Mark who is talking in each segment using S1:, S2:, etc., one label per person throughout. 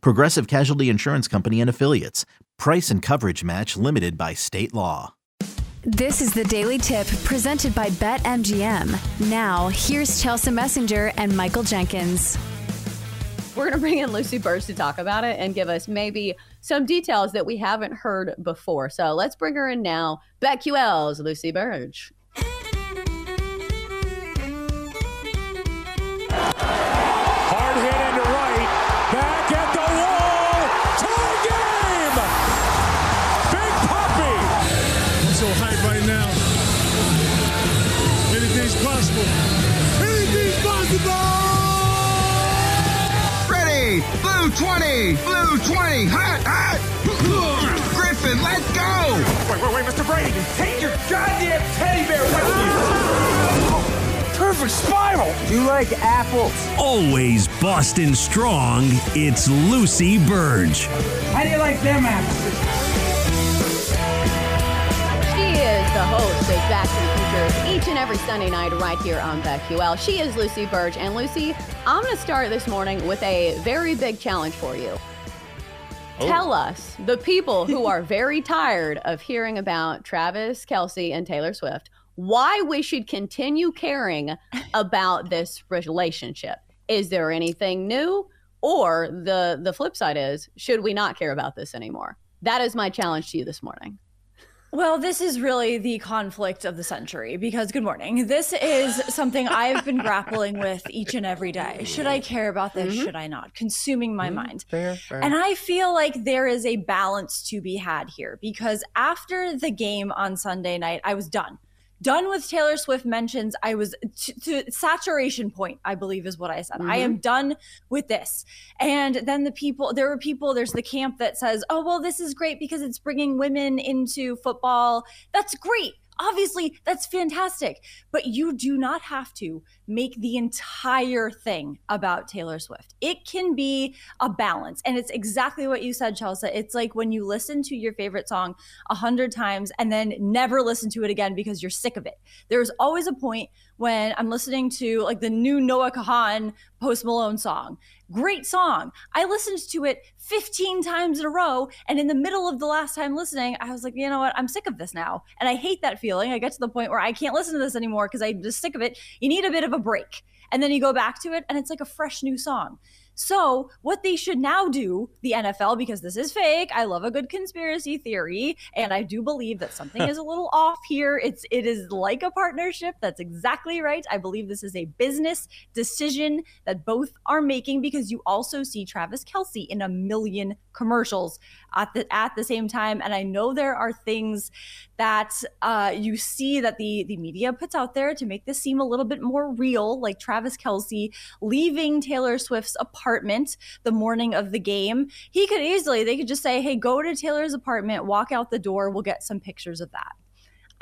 S1: Progressive Casualty Insurance Company and Affiliates. Price and coverage match limited by state law.
S2: This is the Daily Tip presented by BetMGM. Now, here's Chelsa Messinger and Michael Jenkins.
S3: We're going to bring in Lucy Burdge to talk about it and give us maybe some details that we haven't heard before. So let's bring her in now. BetQL's Lucy
S4: Burdge. Blue 20! Blue 20! Hot, hot! Griffin, let's go!
S5: Wait, wait, wait, Mr. Brady. Take your goddamn teddy bear with you. Perfect spiral.
S6: You like apples?
S7: Always Boston strong, it's Lucy Burdge.
S6: How do you like them apples?
S3: She is the host of Back each and every Sunday night right here on BetQL. She is Lucy Burdge. And Lucy, I'm going to start this morning with a very big challenge for you. Oh. Tell us, the people who are very tired of hearing about Travis Kelce and Taylor Swift, why we should continue caring about this relationship. Is there anything new? Or the the flip side is, should we not care about this anymore? That is my challenge to you this morning.
S8: Well, this is really the conflict of the century because, good morning. This is something I've been grappling with each and every day. Should I care about this? Mm-hmm. Should I not? Consuming my mm-hmm. mind.
S5: Fair, fair.
S8: And I feel like there is a balance to be had here because after the game on Sunday night, I was done. Done with Taylor Swift mentions. I was to, to saturation point, I believe is what I said. I am mm-hmm. done with this. And then the people, there were people, there's the camp that says, oh, well, this is great because it's bringing women into football. That's great. Obviously, that's fantastic. But you do not have to make the entire thing about Taylor Swift. It can be a balance. And it's exactly what you said, Chelsa. It's like when you listen to your favorite song a hundred times and then never listen to it again because you're sick of it. There's always a point when I'm listening to like the new Noah Kahan Post Malone song. Great song. I listened to it 15 times in a row. And in the middle of the last time listening, I was like, you know what? I'm sick of this now. And I hate that feeling. I get to the point where I can't listen to this anymore because I'm just sick of it. You need a bit of a break. And then you go back to it and it's like a fresh new song. So, what they should now do, the NFL, because this is fake, I love a good conspiracy theory, and I do believe that something is a little off here. It's it is like a partnership. That's exactly right. I believe this is a business decision that both are making because you also see Travis Kelce in a million commercials at the at the same time. And I know there are things that uh, you see that the the media puts out there to make this seem a little bit more real, like Travis Kelce leaving Taylor Swift's apartment the morning of the game. He could easily they could just say, "Hey, go to Taylor's apartment, walk out the door. We'll get some pictures of that."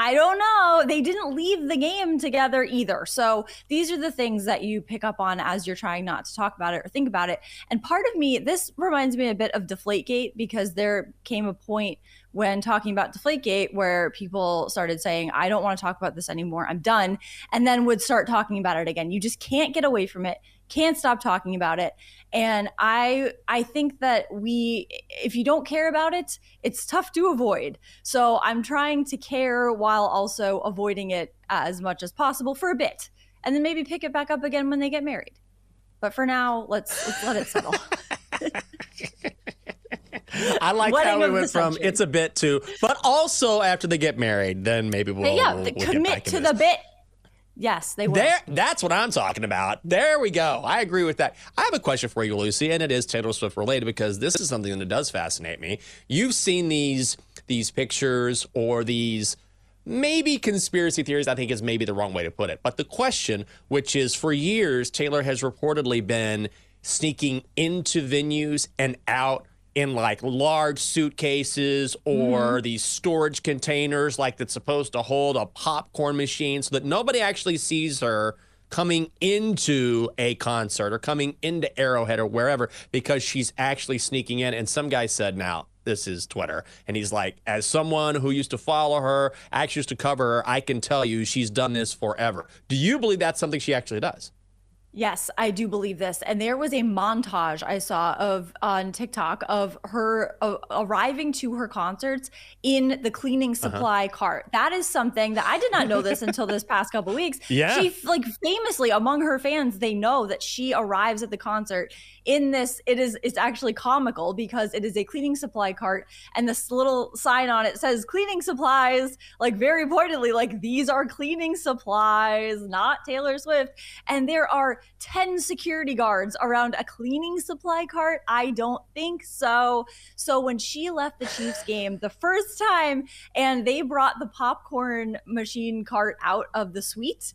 S8: I don't know. They didn't leave the game together either. So these are the things that you pick up on as you're trying not to talk about it or think about it. And part of me, this reminds me a bit of Deflategate because there came a point when talking about Deflategate where people started saying, I don't want to talk about this anymore. I'm done. And then would start talking about it again. You just can't get away from it can't stop talking about it. And i i think that we if you don't care about it it's tough to avoid. So i'm trying to care while also avoiding it as much as possible for a bit. And then maybe pick it back up again when they get married. But for now let's let's let it settle.
S9: I like
S8: Wedding
S9: how we went from it's a bit to, but also after they get married, then maybe we'll,
S8: But yeah
S9: we'll, we'll
S8: commit to
S9: into
S8: the bit yes they will
S9: There, that's what I'm talking about. There we go. I agree with that. I have a question for you, Lucy, and it is Taylor Swift related because this is something that does fascinate me. You've seen these these pictures or these maybe conspiracy theories. I think is maybe the wrong way to put it. But the question, which is for years, Taylor has reportedly been sneaking into venues and out in like large suitcases or mm-hmm. these storage containers, like that's supposed to hold a popcorn machine, so that nobody actually sees her coming into a concert or coming into Arrowhead or wherever because she's actually sneaking in. And some guy said, now, this is Twitter. And he's like, as someone who used to follow her, actually used to cover her, I can tell you she's done this forever. Do you believe that's something she actually does?
S8: Yes, I do believe this. And there was a montage I saw of on TikTok of her uh, arriving to her concerts in the cleaning uh-huh. supply uh-huh. cart. That is something that I did not know this until this past couple weeks.
S9: Yeah.
S8: She like famously among her fans, they know that she arrives at the concert in this it is it's actually comical because it is a cleaning supply cart and this little sign on it says cleaning supplies like very pointedly like these are cleaning supplies not Taylor Swift and there are 10 security guards around a cleaning supply cart? I don't think so. So when she left the Chiefs game the first time and they brought the popcorn machine cart out of the suite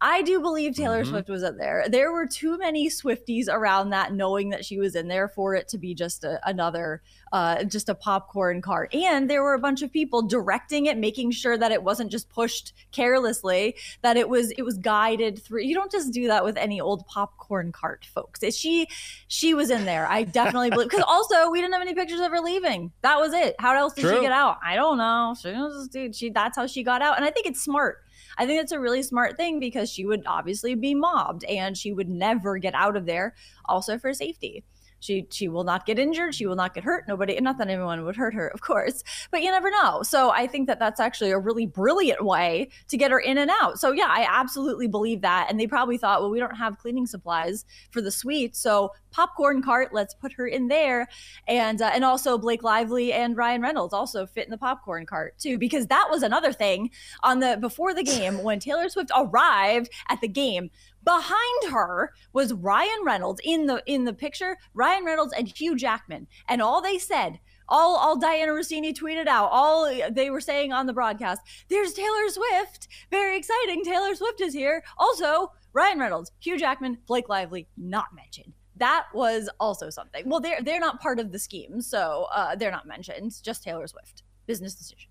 S8: I do believe Taylor mm-hmm. Swift was in there. There were too many Swifties around that, knowing that she was in there for it to be just a, another, uh, just a popcorn cart. And there were a bunch of people directing it, making sure that it wasn't just pushed carelessly, that it was it was guided through. You don't just do that with any old popcorn cart, folks. It, she she was in there. I definitely believe because also we didn't have any pictures of her leaving. That was it. How else did True. she get out? I don't know. She was, dude, she that's how she got out. And I think it's smart I think that's a really smart thing because she would obviously be mobbed and she would never get out of there, also for safety. She she will not get injured. She will not get hurt. Nobody, not that anyone would hurt her, of course, but you never know. So I think that that's actually a really brilliant way to get her in and out. So yeah, I absolutely believe that. And they probably thought, well, we don't have cleaning supplies for the suite, so popcorn cart, let's put her in there. And uh, and also Blake Lively and Ryan Reynolds also fit in the popcorn cart too, because that was another thing on the before the game when Taylor Swift arrived at the game behind her was Ryan Reynolds in the in the picture, Ryan Reynolds and Hugh Jackman. And all they said, all all Dianna Russini tweeted out, all they were saying on the broadcast, there's Taylor Swift. Very exciting. Taylor Swift is here. Also, Ryan Reynolds, Hugh Jackman, Blake Lively not mentioned. That was also something. Well, they're they're not part of the scheme, so uh, they're not mentioned. Just Taylor Swift. Business decision.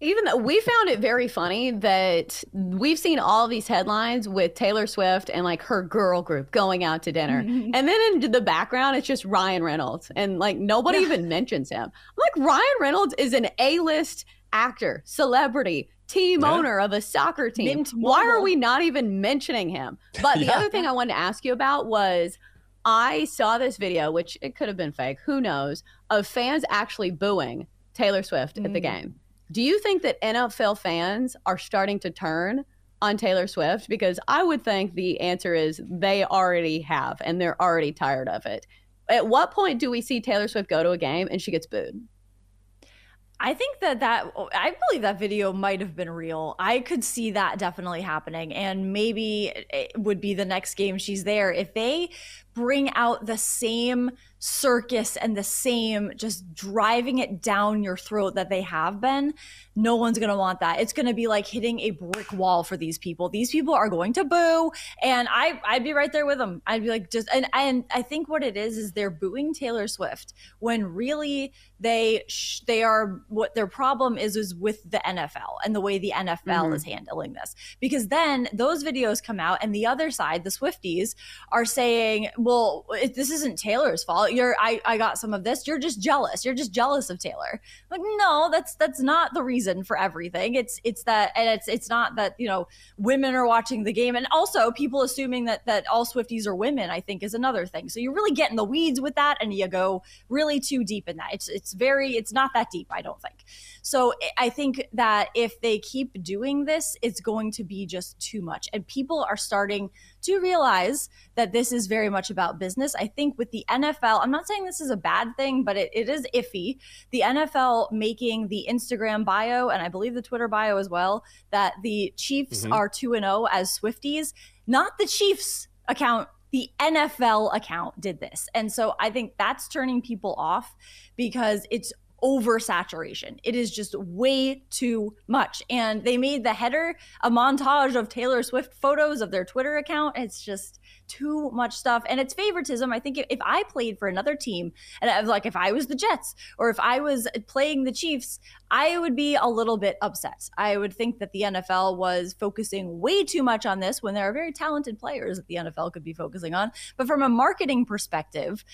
S3: Even though we found it very funny that we've seen all these headlines with Taylor Swift and like her girl group going out to dinner. Mm-hmm. And then in the background, it's just Ryan Reynolds. And like nobody even mentions him. I'm like, Ryan Reynolds is an A list actor, celebrity, team yeah. owner of a soccer team. Why are we not even mentioning him? But the yeah. other thing I wanted to ask you about was I saw this video, which it could have been fake, who knows, of fans actually booing Taylor Swift mm. at the mm. game. Do you think that NFL fans are starting to turn on Taylor Swift? Because I would think the answer is they already have and they're already tired of it. At what point do we see Taylor Swift go to a game and she gets booed?
S8: I think that that I believe that video might have been real. I could see that definitely happening and maybe it would be the next game she's there if they bring out the same circus and the same just driving it down your throat that they have been, no one's going to want that. It's going to be like hitting a brick wall for these people. These people are going to boo and I I'd be right there with them. I'd be like just and and I think what it is is they're booing Taylor Swift when really they sh- they are what their problem is is with the NFL and the way the NFL mm-hmm. is handling this. Because then those videos come out and the other side, the Swifties are saying, "Well, this isn't Taylor's fault. You're I, I got some of this. You're just jealous. You're just jealous of taylor. Like no that's that's not the reason for everything. It's it's that and it's it's not that you know women are watching the game. And also people assuming that that all swifties are women i think is another thing. So you really get in the weeds with that and you go really too deep in that. It's it's very it's not that deep i don't think. So i think that if they keep doing this it's going to be just too much. And people are starting to realize that this is very much about business. I think with the NFL, I'm not saying this is a bad thing, but it, it is iffy. The NFL making the Instagram bio and I believe the Twitter bio as well that the Chiefs
S10: Mhm.
S8: are 2 and 0 as Swifties, not the Chiefs account the NFL account did this. And so I think that's turning people off because it's oversaturation. It is just way too much. And they made the header a montage of Taylor Swift photos of their Twitter account. It's just too much stuff. And it's favoritism. I think if, I played for another team, and I, was like if I was the Jets or if I was playing the Chiefs, I would be a little bit upset. I would think that the NFL was focusing way too much on this when there are very talented players that the NFL could be focusing on. But from a marketing perspective,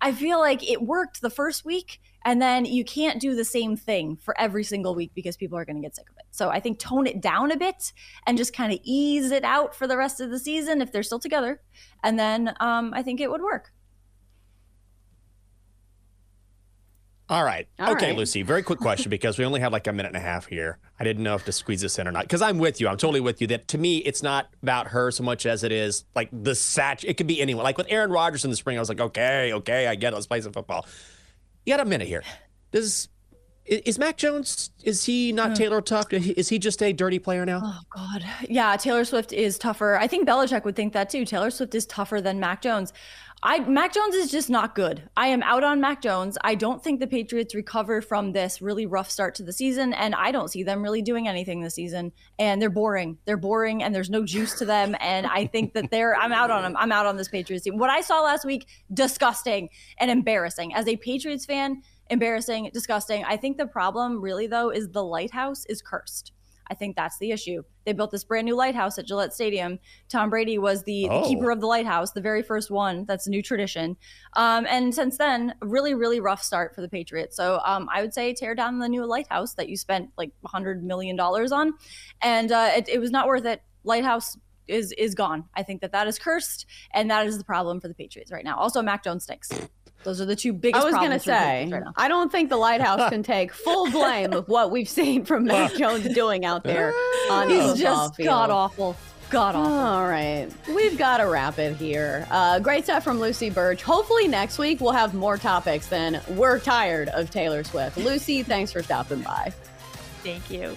S8: I feel like it worked the first week, and then you can't do the same thing for every single week because people are going to get sick of it. So I think tone it down a bit and just kind of ease it out for the rest of the season if they're still together, and then um, I think it would work.
S9: All right.
S3: All
S9: okay,
S3: right.
S9: Lucy, very quick question because we only have like a minute and a half here. I didn't know if to squeeze this in or not because I'm with you. I'm totally with you that to me, it's not about her so much as it is like the satch. It could be anyone. Like with Aaron Rodgers in the spring, I was like, okay, okay, I get it. Let's play some football. You got a minute here. Does is, is Mac Jones? Is he not Taylor Tuck? Is he just a dirty player now?
S8: Oh God, yeah. Taylor Swift is tougher. I think Belichick would think that too. Taylor Swift is tougher than Mac Jones. I Mac Jones is just not good. I am out on Mac Jones. I don't think the Patriots recover from this really rough start to the season, and I don't see them really doing anything this season. And they're boring. They're boring, and there's no juice to them. And I think that they're. I'm out on them. I'm out on this Patriots team. What I saw last week, disgusting and embarrassing. As a Patriots fan, embarrassing, disgusting. I think the problem really though is the lighthouse is cursed. I think that's the issue. They built this brand new lighthouse at Gillette Stadium. Tom Brady was the,
S10: Oh.
S8: the keeper of the lighthouse, the very first one. That's a new tradition. Um, and since then, a really, really rough start for the Patriots. So um, I would say tear down the new lighthouse that you spent like $100 million on. And uh, it, it was not worth it. Lighthouse is is gone. I think that that is cursed, and that is the problem for the Patriots right now. Also, Mac Jones stinks. Those are the two biggest.
S3: I was going to
S8: problems for the
S3: say,
S8: right.
S3: I don't think the lighthouse can take full blame of what we've seen from Mac Jones doing out there on
S8: He's
S3: football
S8: just god awful. God awful.
S3: All right. We've got to wrap it here. Uh, great stuff from Lucy Burdge. Hopefully, next week we'll have more topics than we're tired of Taylor Swift. Lucy, thanks for stopping by.
S8: Thank you.